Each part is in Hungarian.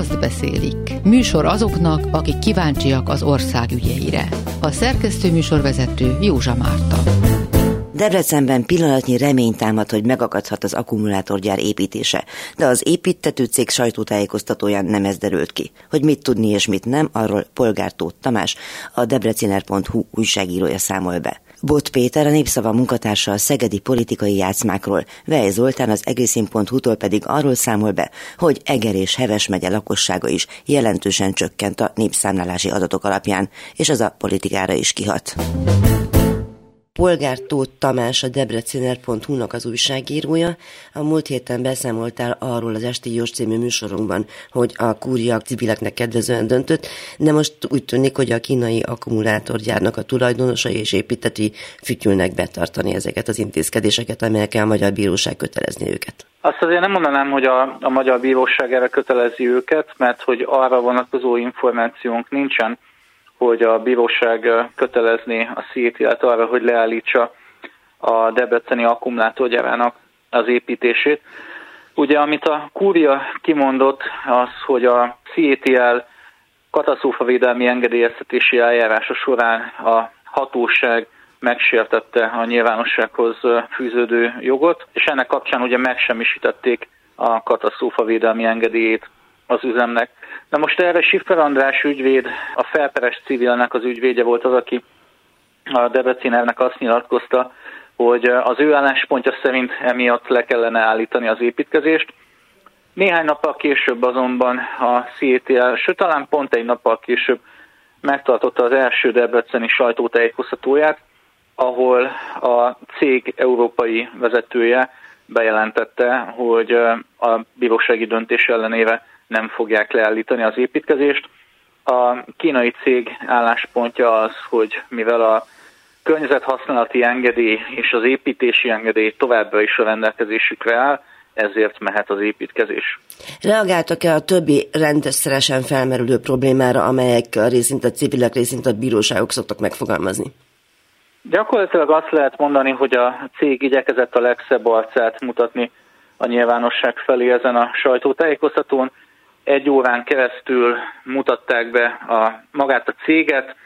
azt beszélik. Műsor azoknak, akik kíváncsiak az ország ügyeire. A szerkesztő műsorvezető Józsa Márta. Debrecenben pillanatnyi remény támad, hogy megakadhat az akkumulátorgyár építése, de az építető cég sajtótájékoztatóján nem ez derült ki. Hogy mit tudni és mit nem, arról Polgártót Tamás, a debreciner.hu újságírója számol be. Bot Péter, a Népszava munkatársa a szegedi politikai játszmákról, Vej Zoltán az egészín.hu-tól pedig arról számol be, hogy Eger és Heves megye lakossága is jelentősen csökkent a népszámlálási adatok alapján, és az a politikára is kihat. Polgár Tóth Tamás, a debreciner.hu-nak az újságírója. A múlt héten beszámoltál arról az Esti Jós című műsorunkban, hogy a kúria civileknek kedvezően döntött, de most úgy tűnik, hogy a kínai akkumulátorgyárnak a tulajdonosai és építeti fütyülnek betartani ezeket az intézkedéseket, amelyekkel a Magyar Bíróság kötelezni őket. Azt azért nem mondanám, hogy a, a Magyar Bíróság erre kötelezi őket, mert hogy arra vonatkozó információnk nincsen, hogy a bíróság kötelezné a CETL-t arra, hogy leállítsa a debreceni akkumulátorgyárának az építését. Ugye, amit a kúria kimondott, az, hogy a CETL katasztrófavédelmi engedélyeztetési eljárása során a hatóság megsértette a nyilvánossághoz fűződő jogot, és ennek kapcsán ugye megsemmisítették a katasztrófavédelmi engedélyét az üzemnek. Na most erre Siffer András ügyvéd, a felperes civilnek az ügyvédje volt az, aki a Debrecinernek azt nyilatkozta, hogy az ő álláspontja szerint emiatt le kellene állítani az építkezést. Néhány nappal később azonban a CETL, sőt talán pont egy nappal később megtartotta az első debreceni sajtótájékoztatóját, ahol a cég európai vezetője bejelentette, hogy a bírósági döntés ellenére nem fogják leállítani az építkezést. A kínai cég álláspontja az, hogy mivel a környezethasználati engedély és az építési engedély továbbra is a rendelkezésükre áll, ezért mehet az építkezés. Reagáltak-e a többi rendszeresen felmerülő problémára, amelyek a részint a civilek, részint a bíróságok szoktak megfogalmazni? Gyakorlatilag azt lehet mondani, hogy a cég igyekezett a legszebb arcát mutatni a nyilvánosság felé ezen a sajtótájékoztatón egy órán keresztül mutatták be a, magát a céget,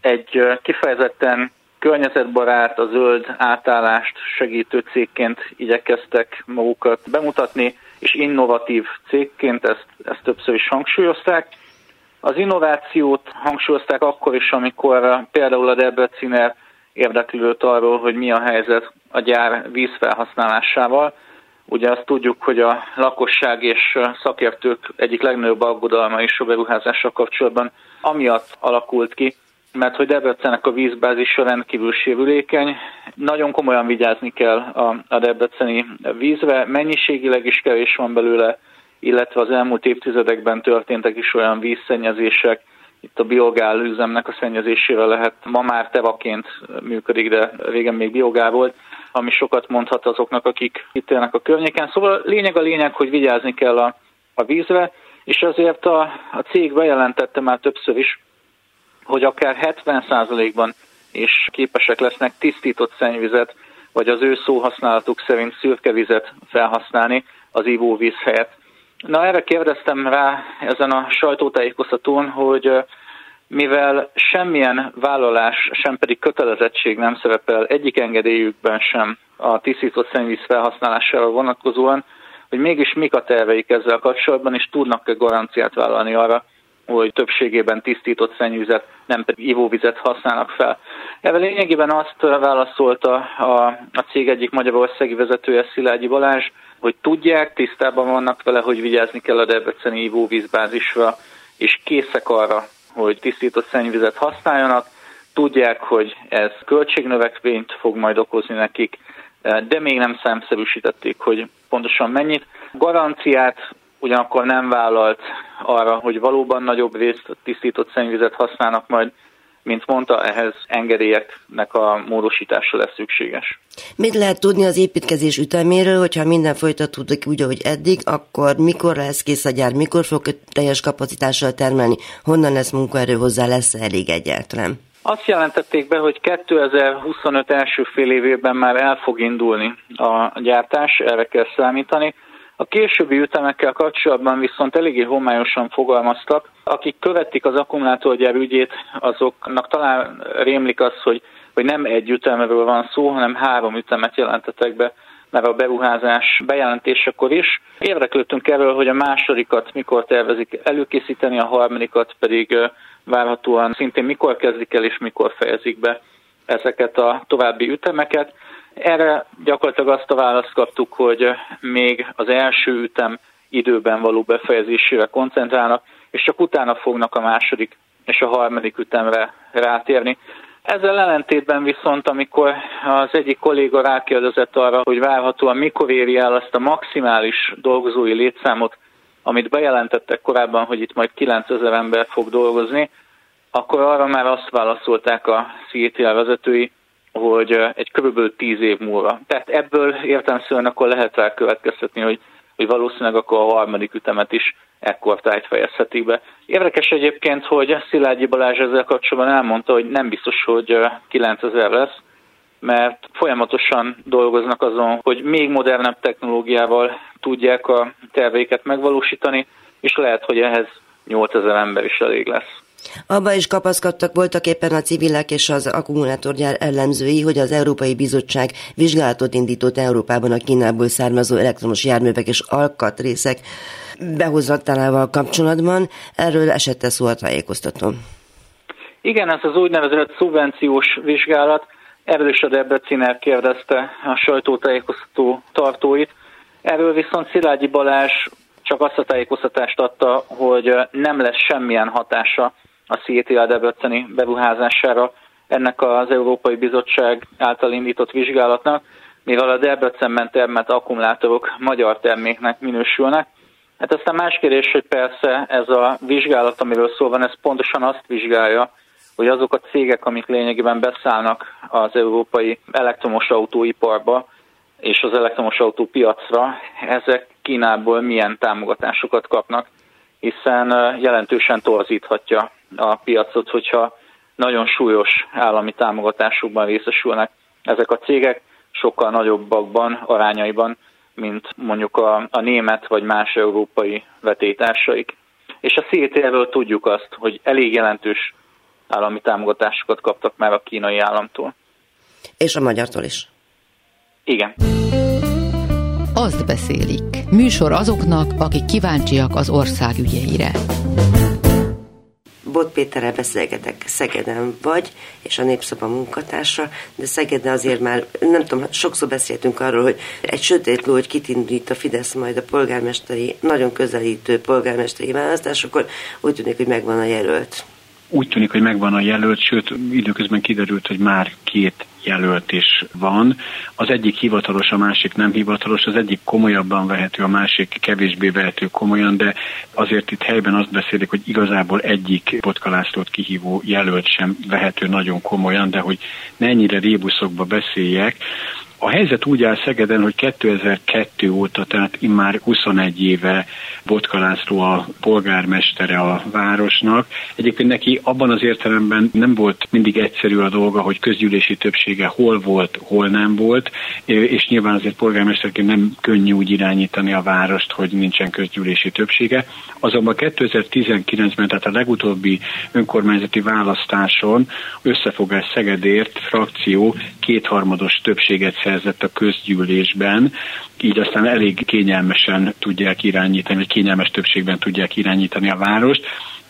egy kifejezetten környezetbarát, a zöld átállást segítő cégként igyekeztek magukat bemutatni, és innovatív cégként ezt, ezt többször is hangsúlyozták. Az innovációt hangsúlyozták akkor is, amikor például a Debreciner érdeklődött arról, hogy mi a helyzet a gyár vízfelhasználásával, Ugye azt tudjuk, hogy a lakosság és szakértők egyik legnagyobb aggodalma is a beruházással kapcsolatban amiatt alakult ki, mert hogy Debrecennek a vízbázisa rendkívül sérülékeny, nagyon komolyan vigyázni kell a, a debreceni vízre, mennyiségileg is kevés van belőle, illetve az elmúlt évtizedekben történtek is olyan vízszennyezések, itt a biogál üzemnek a szennyezésére lehet, ma már tevaként működik, de régen még biogál volt, ami sokat mondhat azoknak, akik itt élnek a környéken. Szóval lényeg a lényeg, hogy vigyázni kell a, a vízre, és azért a, a cég bejelentette már többször is, hogy akár 70%-ban is képesek lesznek tisztított szennyvizet, vagy az ő szóhasználatuk szerint szürke vizet felhasználni az ivóvíz helyett. Na erre kérdeztem rá ezen a sajtótájékoztatón, hogy mivel semmilyen vállalás, sem pedig kötelezettség nem szerepel egyik engedélyükben sem a tisztított szennyvíz felhasználására vonatkozóan, hogy mégis mik a terveik ezzel kapcsolatban, és tudnak-e garanciát vállalni arra, hogy többségében tisztított szennyvizet, nem pedig ivóvizet használnak fel. Ezzel lényegében azt válaszolta a, a cég egyik magyarországi vezetője, Szilágyi Balázs, hogy tudják, tisztában vannak vele, hogy vigyázni kell a debreceni ivóvízbázisra, és készek arra, hogy tisztított szennyvizet használjanak, tudják, hogy ez költségnövekvényt fog majd okozni nekik, de még nem számszerűsítették, hogy pontosan mennyit. Garanciát ugyanakkor nem vállalt arra, hogy valóban nagyobb részt tisztított szennyvizet használnak majd mint mondta, ehhez engedélyeknek a módosítása lesz szükséges. Mit lehet tudni az építkezés üteméről, hogyha minden folytatódik úgy, ahogy eddig, akkor mikor lesz kész a gyár, mikor fog teljes kapacitással termelni, honnan lesz munkaerő hozzá, lesz elég egyáltalán? Azt jelentették be, hogy 2025 első fél évében már el fog indulni a gyártás, erre kell számítani. A későbbi ütemekkel kapcsolatban viszont eléggé homályosan fogalmaztak. Akik követik az akkumulátorgyár ügyét, azoknak talán rémlik az, hogy, hogy nem egy ütemről van szó, hanem három ütemet jelentetek be mert a beruházás bejelentésekor is. Érdeklődtünk erről, hogy a másodikat mikor tervezik előkészíteni, a harmadikat pedig várhatóan szintén mikor kezdik el és mikor fejezik be ezeket a további ütemeket. Erre gyakorlatilag azt a választ kaptuk, hogy még az első ütem időben való befejezésére koncentrálnak, és csak utána fognak a második és a harmadik ütemre rátérni. Ezzel ellentétben viszont, amikor az egyik kolléga rákérdezett arra, hogy várhatóan mikor éri el azt a maximális dolgozói létszámot, amit bejelentettek korábban, hogy itt majd 9000 ember fog dolgozni, akkor arra már azt válaszolták a CTL vezetői, hogy egy körülbelül 10 év múlva. Tehát ebből értelmszerűen akkor lehet rá következtetni, hogy, hogy valószínűleg akkor a harmadik ütemet is ekkor tájt fejezhetik be. Érdekes egyébként, hogy Szilágyi Balázs ezzel kapcsolatban elmondta, hogy nem biztos, hogy 9000 lesz, mert folyamatosan dolgoznak azon, hogy még modernebb technológiával tudják a terveiket megvalósítani, és lehet, hogy ehhez 8000 ember is elég lesz. Abba is kapaszkodtak voltak éppen a civilek és az akkumulátorgyár ellenzői, hogy az Európai Bizottság vizsgálatot indított Európában a Kínából származó elektromos járművek és alkatrészek behozattalával kapcsolatban. Erről esette szó a tájékoztatón. Igen, ez az úgynevezett szubvenciós vizsgálat. Erről is a Debreciner kérdezte a sajtótájékoztató tartóit. Erről viszont Szilágyi Balázs csak azt a tájékoztatást adta, hogy nem lesz semmilyen hatása a CETA Debreceni beruházására ennek az Európai Bizottság által indított vizsgálatnak, mivel a Debrecenben termelt akkumulátorok magyar terméknek minősülnek. Hát aztán más kérdés, hogy persze ez a vizsgálat, amiről szó van, ez pontosan azt vizsgálja, hogy azok a cégek, amik lényegében beszállnak az európai elektromos autóiparba és az elektromos autópiacra, ezek Kínából milyen támogatásokat kapnak, hiszen jelentősen torzíthatja a piacot, hogyha nagyon súlyos állami támogatásokban részesülnek ezek a cégek, sokkal nagyobbakban, arányaiban, mint mondjuk a, a német vagy más európai vetétársaik. És a CET-ről tudjuk azt, hogy elég jelentős állami támogatásokat kaptak már a kínai államtól. És a magyartól is. Igen. Azt beszélik. Műsor azoknak, akik kíváncsiak az ország ügyeire. Bot Péterrel beszélgetek, Szegeden vagy, és a Népszava munkatársa, de Szegeden azért már, nem tudom, sokszor beszéltünk arról, hogy egy sötét ló, hogy kit a Fidesz majd a polgármesteri, nagyon közelítő polgármesteri választásokor, úgy tűnik, hogy megvan a jelölt. Úgy tűnik, hogy megvan a jelölt, sőt, időközben kiderült, hogy már két jelölt is van. Az egyik hivatalos, a másik nem hivatalos, az egyik komolyabban vehető, a másik kevésbé vehető komolyan, de azért itt helyben azt beszélik, hogy igazából egyik potkalászlót kihívó jelölt sem vehető nagyon komolyan, de hogy ne ennyire rébuszokba beszéljek, a helyzet úgy áll Szegeden, hogy 2002 óta, tehát immár 21 éve Botka László a polgármestere a városnak. Egyébként neki abban az értelemben nem volt mindig egyszerű a dolga, hogy közgyűlési többsége hol volt, hol nem volt, és nyilván azért polgármesterként nem könnyű úgy irányítani a várost, hogy nincsen közgyűlési többsége. Azonban 2019-ben, tehát a legutóbbi önkormányzati választáson összefogás Szegedért frakció kétharmados többséget szerzett a közgyűlésben, így aztán elég kényelmesen tudják irányítani, vagy kényelmes többségben tudják irányítani a várost.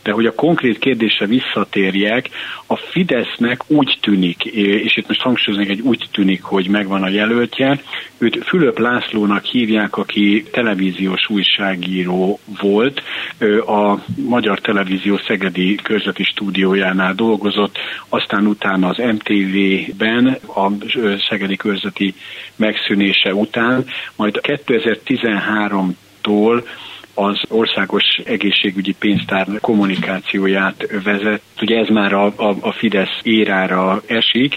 De hogy a konkrét kérdésre visszatérjek, a Fidesznek úgy tűnik, és itt most hangsúlyoznék, egy úgy tűnik, hogy megvan a jelöltje, őt Fülöp Lászlónak hívják, aki televíziós újságíró volt, a Magyar Televízió Szegedi körzeti stúdiójánál dolgozott, aztán utána az MTV-ben, a Szegedi körzeti megszűnése után, majd 2013-tól az országos egészségügyi pénztár kommunikációját vezet. Ugye ez már a, a, a Fidesz érára esik,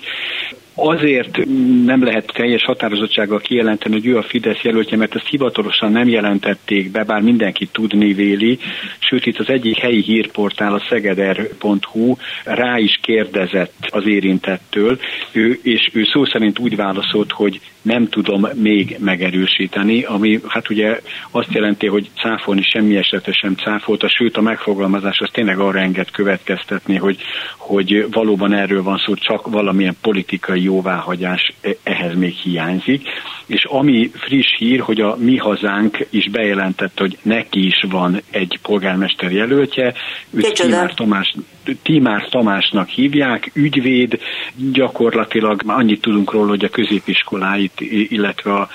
Azért nem lehet teljes határozottsággal kijelenteni, hogy ő a Fidesz jelöltje, mert ezt hivatalosan nem jelentették be, bár mindenki tudni véli, sőt itt az egyik helyi hírportál, a szegeder.hu rá is kérdezett az érintettől, ő, és ő szó szerint úgy válaszolt, hogy nem tudom még megerősíteni, ami hát ugye azt jelenti, hogy cáfolni semmi esetre sem cáfolta, sőt a megfogalmazás az tényleg arra enged következtetni, hogy, hogy valóban erről van szó, csak valamilyen politikai jóváhagyás e, ehhez még hiányzik. És ami friss hír, hogy a mi hazánk is bejelentette, hogy neki is van egy polgármester jelöltje, őt Timár, Timár Tamásnak hívják, ügyvéd, gyakorlatilag annyit tudunk róla, hogy a középiskoláit, illetve a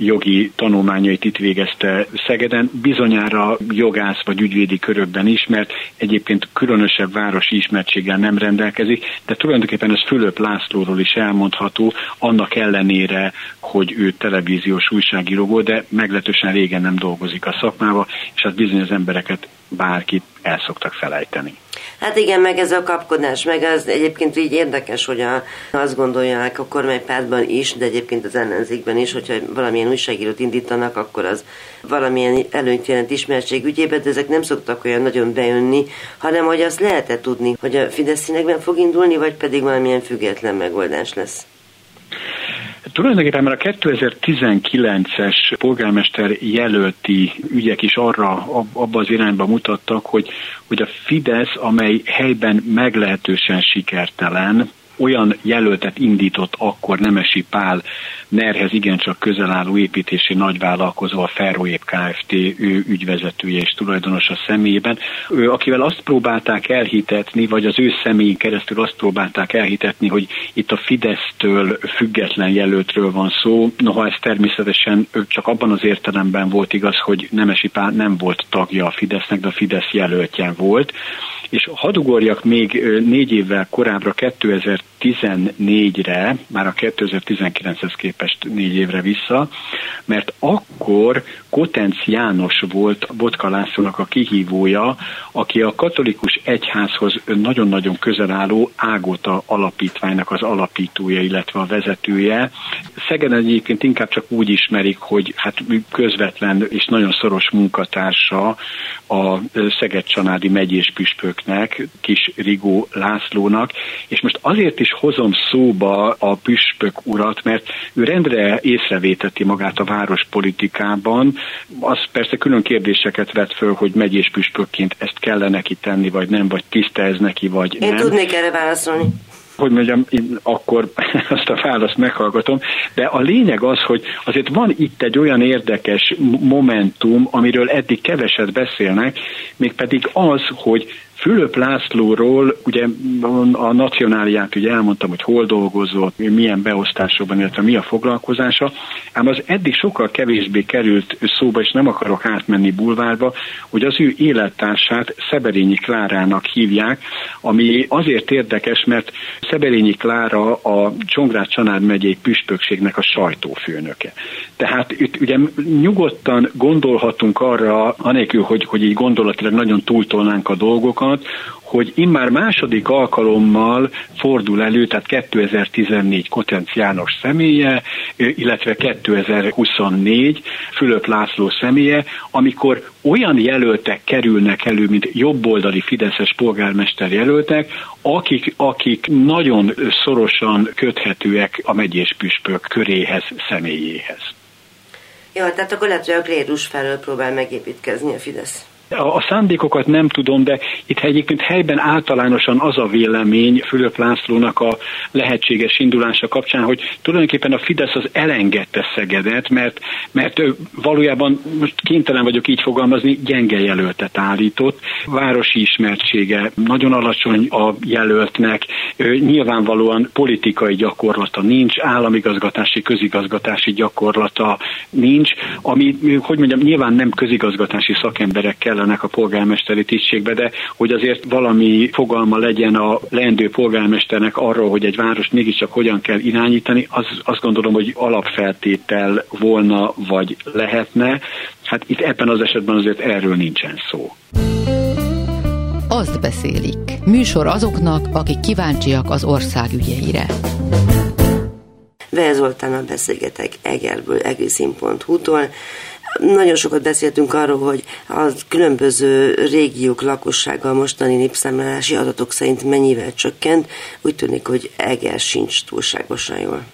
jogi tanulmányait itt végezte Szegeden, bizonyára jogász vagy ügyvédi körökben ismert, egyébként különösebb városi ismertséggel nem rendelkezik, de tulajdonképpen ez Fülöp Lászlóról is elmondható, annak ellenére, hogy ő televíziós újságíró volt, de meglehetősen régen nem dolgozik a szakmába, és hát bizony az embereket bárkit el szoktak felejteni. Hát igen, meg ez a kapkodás, meg az egyébként így érdekes, hogy a, azt gondolják a kormánypártban is, de egyébként az ellenzékben is, hogyha valamilyen újságírót indítanak, akkor az valamilyen előnyt jelent ismertség ügyébe, de ezek nem szoktak olyan nagyon bejönni, hanem hogy azt lehet tudni, hogy a Fidesz színekben fog indulni, vagy pedig valamilyen független megoldás lesz. Tulajdonképpen már a 2019-es polgármester jelölti ügyek is arra, abba az irányba mutattak, hogy, hogy a Fidesz, amely helyben meglehetősen sikertelen, olyan jelöltet indított akkor Nemesi Pál Nerhez igencsak közel álló építési nagyvállalkozó, a Ferroép Kft. ő ügyvezetője és tulajdonosa személyében, akivel azt próbálták elhitetni, vagy az ő személyén keresztül azt próbálták elhitetni, hogy itt a Fidesztől független jelöltről van szó, noha ez természetesen csak abban az értelemben volt igaz, hogy Nemesi Pál nem volt tagja a Fidesznek, de a Fidesz jelöltje volt, és hadugorjak még négy évvel korábbra 2014-re, már a 2019-hez képest négy évre vissza, mert akkor Kotenc János volt Botka Lászlónak a kihívója, aki a katolikus egyházhoz nagyon-nagyon közel álló Ágota alapítványnak az alapítója, illetve a vezetője. Szegeden egyébként inkább csak úgy ismerik, hogy hát közvetlen és nagyon szoros munkatársa a Szeged Csanádi megyés püspöknek, kis Rigó Lászlónak, és most azért is hozom szóba a püspök urat, mert ő rendre észrevéteti magát a várospolitikában, az persze külön kérdéseket vet föl, hogy megyés püspökként ezt kellene neki tenni, vagy nem, vagy tiszta ez neki, vagy Én nem. Én tudnék erre válaszolni. Hogy mondjam, én akkor azt a választ meghallgatom, de a lényeg az, hogy azért van itt egy olyan érdekes momentum, amiről eddig keveset beszélnek, mégpedig az, hogy Fülöp Lászlóról ugye a nacionáliát ugye elmondtam, hogy hol dolgozott, milyen beosztásokban, illetve mi a foglalkozása, ám az eddig sokkal kevésbé került szóba, és nem akarok átmenni bulvárba, hogy az ő élettársát Szeberényi Klárának hívják, ami azért érdekes, mert Szeberényi Klára a Csongrád Csanád megyei püspökségnek a sajtófőnöke. Tehát itt ugye nyugodtan gondolhatunk arra, anélkül, hogy, hogy így gondolatilag nagyon túltolnánk a dolgokat, pillanat, hogy immár második alkalommal fordul elő, tehát 2014 Kotenc János személye, illetve 2024 Fülöp László személye, amikor olyan jelöltek kerülnek elő, mint jobboldali Fideszes polgármester jelöltek, akik, akik nagyon szorosan köthetőek a megyés püspök köréhez, személyéhez. Jó, tehát akkor lehet, hogy a klérus felől próbál megépítkezni a Fidesz. A szándékokat nem tudom, de itt egyébként helyben általánosan az a vélemény Fülöp Lászlónak a lehetséges indulása kapcsán, hogy tulajdonképpen a Fidesz az elengedte Szegedet, mert, mert valójában most kénytelen vagyok így fogalmazni, gyenge jelöltet állított. Városi ismertsége nagyon alacsony a jelöltnek, nyilvánvalóan politikai gyakorlata nincs, államigazgatási, közigazgatási gyakorlata nincs, ami, hogy mondjam, nyilván nem közigazgatási szakemberekkel kellenek a polgármesteri tisztségbe, de hogy azért valami fogalma legyen a leendő polgármesternek arról, hogy egy város mégiscsak hogyan kell irányítani, az azt gondolom, hogy alapfeltétel volna, vagy lehetne. Hát itt ebben az esetben azért erről nincsen szó. Azt beszélik. Műsor azoknak, akik kíváncsiak az ország ügyeire. Vele Zoltánnal beszélgetek Egerből, egészín.hu-tól. Nagyon sokat beszéltünk arról, hogy a különböző régiók lakossága a mostani népszámlálási adatok szerint mennyivel csökkent. Úgy tűnik, hogy Eger sincs túlságosan jól.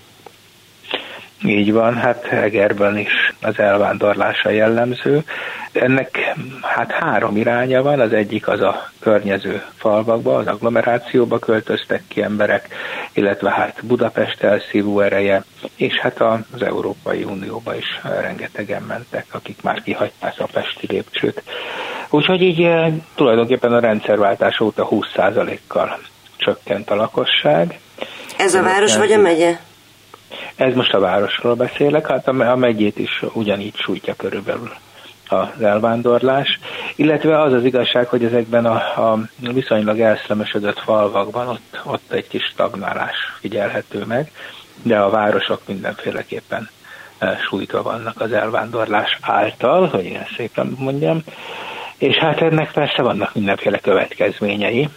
Így van, hát Egerben is az elvándorlása jellemző. Ennek hát három iránya van, az egyik az a környező falvakba, az agglomerációba költöztek ki emberek, illetve hát Budapest elszívó ereje, és hát az Európai Unióba is rengetegen mentek, akik már kihagyták a pesti lépcsőt. Úgyhogy így eh, tulajdonképpen a rendszerváltás óta 20%-kal csökkent a lakosság. Ez a város vagy a megye? Ez most a városról beszélek, hát a megyét is ugyanígy sújtja körülbelül az elvándorlás, illetve az az igazság, hogy ezekben a, a viszonylag elszlemesödött falvakban ott, ott egy kis stagnálás figyelhető meg, de a városok mindenféleképpen e, sújtva vannak az elvándorlás által, hogy ilyen szépen mondjam, és hát ennek persze vannak mindenféle következményei,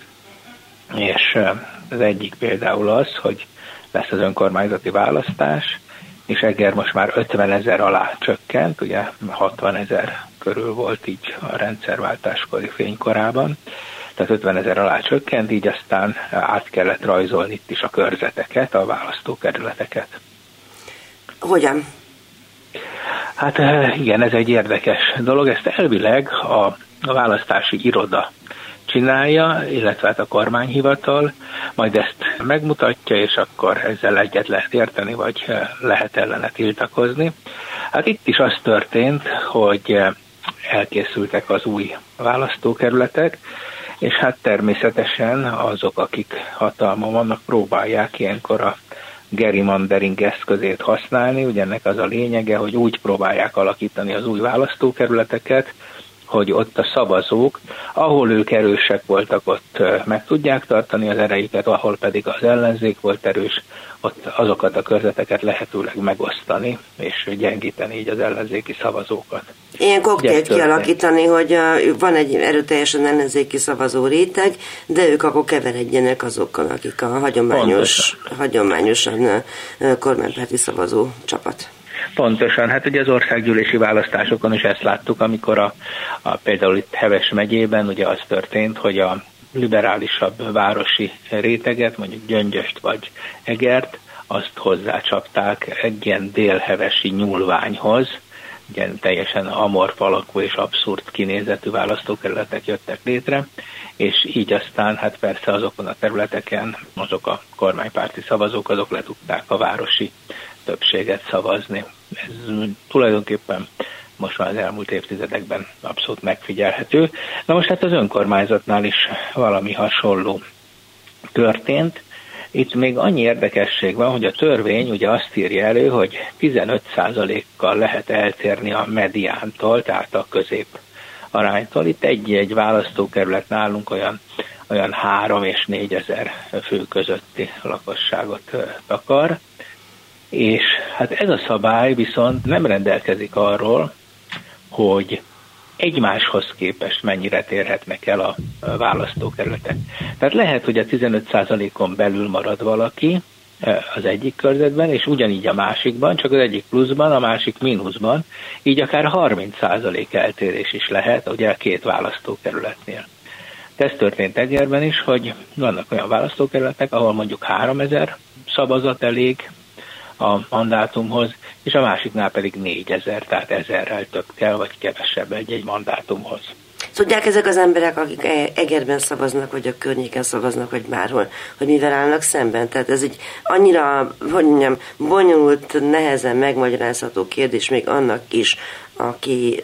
és e, az egyik például az, hogy lesz az önkormányzati választás, és Eger most már 50 ezer alá csökkent, ugye 60 ezer körül volt így a rendszerváltáskori fénykorában, tehát 50 ezer alá csökkent, így aztán át kellett rajzolni itt is a körzeteket, a választókerületeket. Hogyan? Hát eh, igen, ez egy érdekes dolog. Ezt elvileg a, a választási iroda csinálja, illetve hát a kormányhivatal, majd ezt megmutatja, és akkor ezzel egyet lehet érteni, vagy eh, lehet ellene tiltakozni. Hát itt is az történt, hogy eh, elkészültek az új választókerületek, és hát természetesen azok, akik hatalma vannak, próbálják ilyenkor a gerrymandering eszközét használni, ugye ennek az a lényege, hogy úgy próbálják alakítani az új választókerületeket, hogy ott a szavazók, ahol ők erősek voltak, ott meg tudják tartani az erejüket, ahol pedig az ellenzék volt erős, ott azokat a körzeteket lehetőleg megosztani, és gyengíteni így az ellenzéki szavazókat. Ilyen koktélt kialakítani, hogy van egy erőteljesen ellenzéki szavazó réteg, de ők akkor keveredjenek azokkal, akik a hagyományos, hagyományosan kormánypárti szavazó csapat. Pontosan, hát ugye az országgyűlési választásokon is ezt láttuk, amikor a, a például itt Heves megyében ugye az történt, hogy a liberálisabb városi réteget, mondjuk Gyöngyöst vagy Egert, azt hozzácsapták egy ilyen délhevesi nyúlványhoz, ilyen teljesen amorf alakú és abszurd kinézetű választókerületek jöttek létre, és így aztán hát persze azokon a területeken azok a kormánypárti szavazók, azok le tudták a városi többséget szavazni. Ez tulajdonképpen most már az elmúlt évtizedekben abszolút megfigyelhető. Na most hát az önkormányzatnál is valami hasonló történt. Itt még annyi érdekesség van, hogy a törvény ugye azt írja elő, hogy 15%-kal lehet eltérni a mediántól, tehát a közép aránytól. Itt egy-egy választókerület nálunk olyan, olyan 3 és 4 ezer fő közötti lakosságot akar. És hát ez a szabály viszont nem rendelkezik arról, hogy egymáshoz képest mennyire térhetnek el a választókerületek. Tehát lehet, hogy a 15%-on belül marad valaki e, az egyik körzetben, és ugyanígy a másikban, csak az egyik pluszban, a másik mínuszban, így akár 30% eltérés is lehet ugye a két választókerületnél. Ez történt Egerben is, hogy vannak olyan választókerületek, ahol mondjuk 3000 szavazat elég a mandátumhoz, és a másiknál pedig 4000, tehát ezerrel több kell, vagy kevesebb egy-egy mandátumhoz. Tudják ezek az emberek, akik e- Egerben szavaznak, vagy a környéken szavaznak, vagy bárhol, hogy mivel állnak szemben? Tehát ez egy annyira, hogy mondjam, bonyolult, nehezen megmagyarázható kérdés még annak is, aki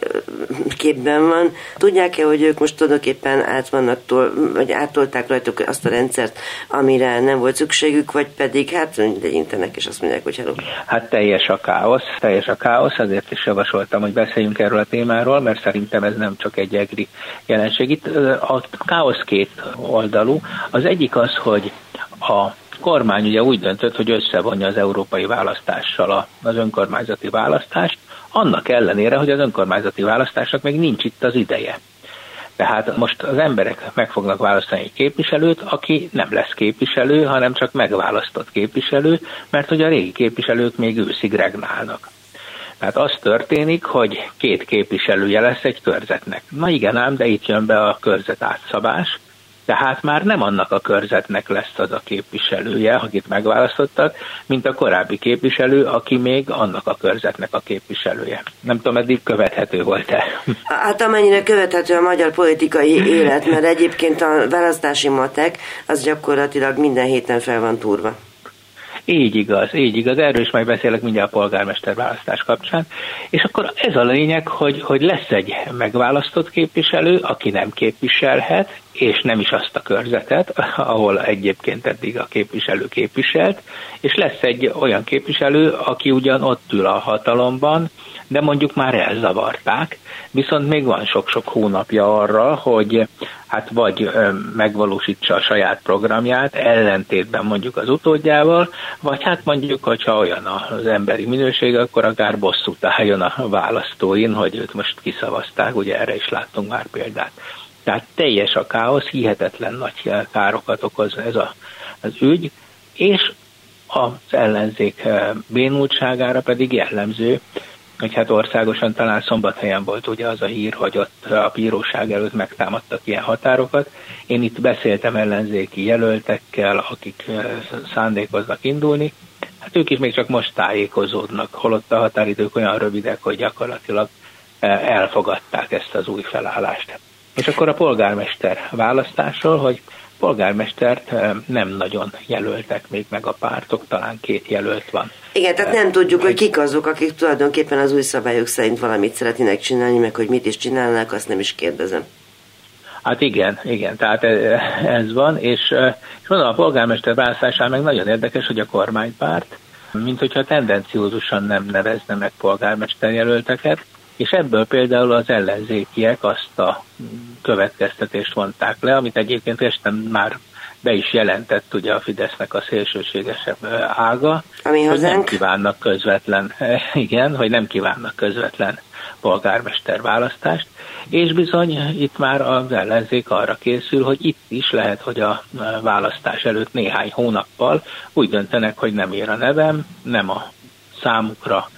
képben van. Tudják-e, hogy ők most tulajdonképpen át vannak, tol, vagy átolták rajtuk azt a rendszert, amire nem volt szükségük, vagy pedig hát legyintenek, és azt mondják, hogy hello. Hát teljes a káosz, teljes a káosz, ezért is javasoltam, hogy beszéljünk erről a témáról, mert szerintem ez nem csak egy egri jelenség. Itt a káosz két oldalú. Az egyik az, hogy a kormány ugye úgy döntött, hogy összevonja az európai választással az önkormányzati választást, annak ellenére, hogy az önkormányzati választásnak még nincs itt az ideje. Tehát most az emberek meg fognak választani egy képviselőt, aki nem lesz képviselő, hanem csak megválasztott képviselő, mert hogy a régi képviselők még őszig regnálnak. Tehát az történik, hogy két képviselője lesz egy körzetnek. Na igen ám, de itt jön be a körzet átszabás, tehát már nem annak a körzetnek lesz az a képviselője, akit megválasztottak, mint a korábbi képviselő, aki még annak a körzetnek a képviselője. Nem tudom, eddig követhető volt-e? Hát amennyire követhető a magyar politikai élet, mert egyébként a választási matek az gyakorlatilag minden héten fel van turva. Így igaz, így igaz. Erről is majd beszélek mindjárt a polgármester választás kapcsán. És akkor ez a lényeg, hogy, hogy lesz egy megválasztott képviselő, aki nem képviselhet, és nem is azt a körzetet, ahol egyébként eddig a képviselő képviselt, és lesz egy olyan képviselő, aki ugyan ott ül a hatalomban, de mondjuk már elzavarták, viszont még van sok-sok hónapja arra, hogy hát vagy megvalósítsa a saját programját, ellentétben mondjuk az utódjával, vagy hát mondjuk, hogyha olyan az emberi minőség, akkor akár bosszút álljon a választóin, hogy őt most kiszavazták, ugye erre is láttunk már példát. Tehát teljes a káosz, hihetetlen nagy károkat okoz ez a, az ügy, és az ellenzék bénultságára pedig jellemző, hogy hát országosan talán szombathelyen volt ugye az a hír, hogy ott a bíróság előtt megtámadtak ilyen határokat. Én itt beszéltem ellenzéki jelöltekkel, akik szándékoznak indulni, hát ők is még csak most tájékozódnak, holott a határidők olyan rövidek, hogy gyakorlatilag elfogadták ezt az új felállást. És akkor a polgármester választásról, hogy polgármestert nem nagyon jelöltek még meg a pártok, talán két jelölt van. Igen, tehát nem tudjuk, hogy kik azok, akik tulajdonképpen az új szabályok szerint valamit szeretnének csinálni, meg hogy mit is csinálnak, azt nem is kérdezem. Hát igen, igen, tehát ez van, és, és mondom, a polgármester választásán meg nagyon érdekes, hogy a kormánypárt, mint hogyha tendenciózusan nem nevezne meg polgármester jelölteket, és ebből például az ellenzékiek azt a következtetést vonták le, amit egyébként este már be is jelentett ugye a Fidesznek a szélsőségesebb ága, Ami hogy nem kívánnak közvetlen, igen, hogy nem kívánnak közvetlen polgármester választást, és bizony itt már az ellenzék arra készül, hogy itt is lehet, hogy a választás előtt néhány hónappal úgy döntenek, hogy nem ér a nevem, nem a számukra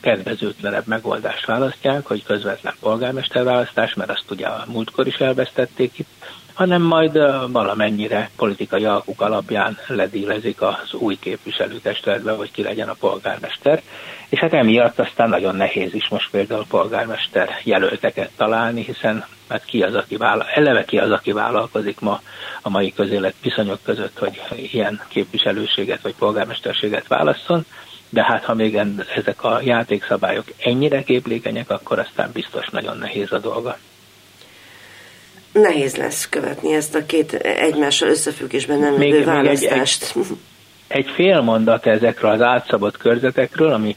kedvezőtlenebb megoldást választják, hogy közvetlen polgármesterválasztás, mert azt ugye a múltkor is elvesztették itt, hanem majd valamennyire politikai alkuk alapján ledílezik az új képviselőtestületbe, hogy ki legyen a polgármester. És hát emiatt aztán nagyon nehéz is most például polgármester jelölteket találni, hiszen hát ki az, aki vállal, eleve ki az, aki vállalkozik ma a mai közélet viszonyok között, hogy ilyen képviselőséget vagy polgármesterséget válasszon de hát ha még ezek a játékszabályok ennyire képlékenyek, akkor aztán biztos nagyon nehéz a dolga. Nehéz lesz követni ezt a két egymással összefüggésben nem lévő választást. Egy, egy, egy fél mondat ezekről az átszabott körzetekről, ami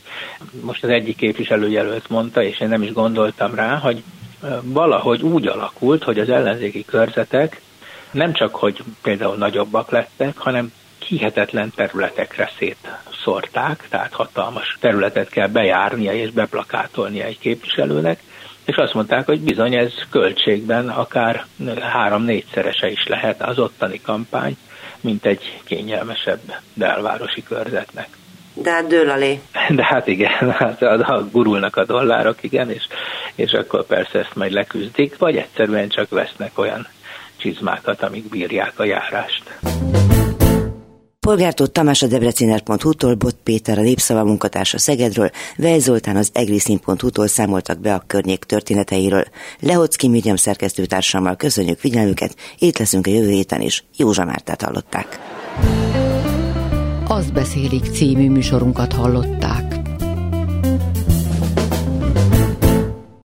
most az egyik képviselőjelölt mondta, és én nem is gondoltam rá, hogy valahogy úgy alakult, hogy az ellenzéki körzetek nem csak, hogy például nagyobbak lettek, hanem hihetetlen területekre szétszórták, tehát hatalmas területet kell bejárnia és beplakátolnia egy képviselőnek, és azt mondták, hogy bizony ez költségben akár három-négyszerese is lehet az ottani kampány, mint egy kényelmesebb belvárosi körzetnek. De hát dől alé. De hát igen, hát a, gurulnak a dollárok, igen, és, és akkor persze ezt majd leküzdik, vagy egyszerűen csak vesznek olyan csizmákat, amik bírják a járást. Polgártó Tamás a debreciner.hu-tól, Bot Péter a Népszava munkatársa Szegedről, Vej Zoltán az egriszín.hu-tól számoltak be a környék történeteiről. Lehocki Miriam szerkesztőtársammal köszönjük figyelmüket, itt leszünk a jövő héten is. Józsa Mártát hallották. Azt beszélik című műsorunkat hallották.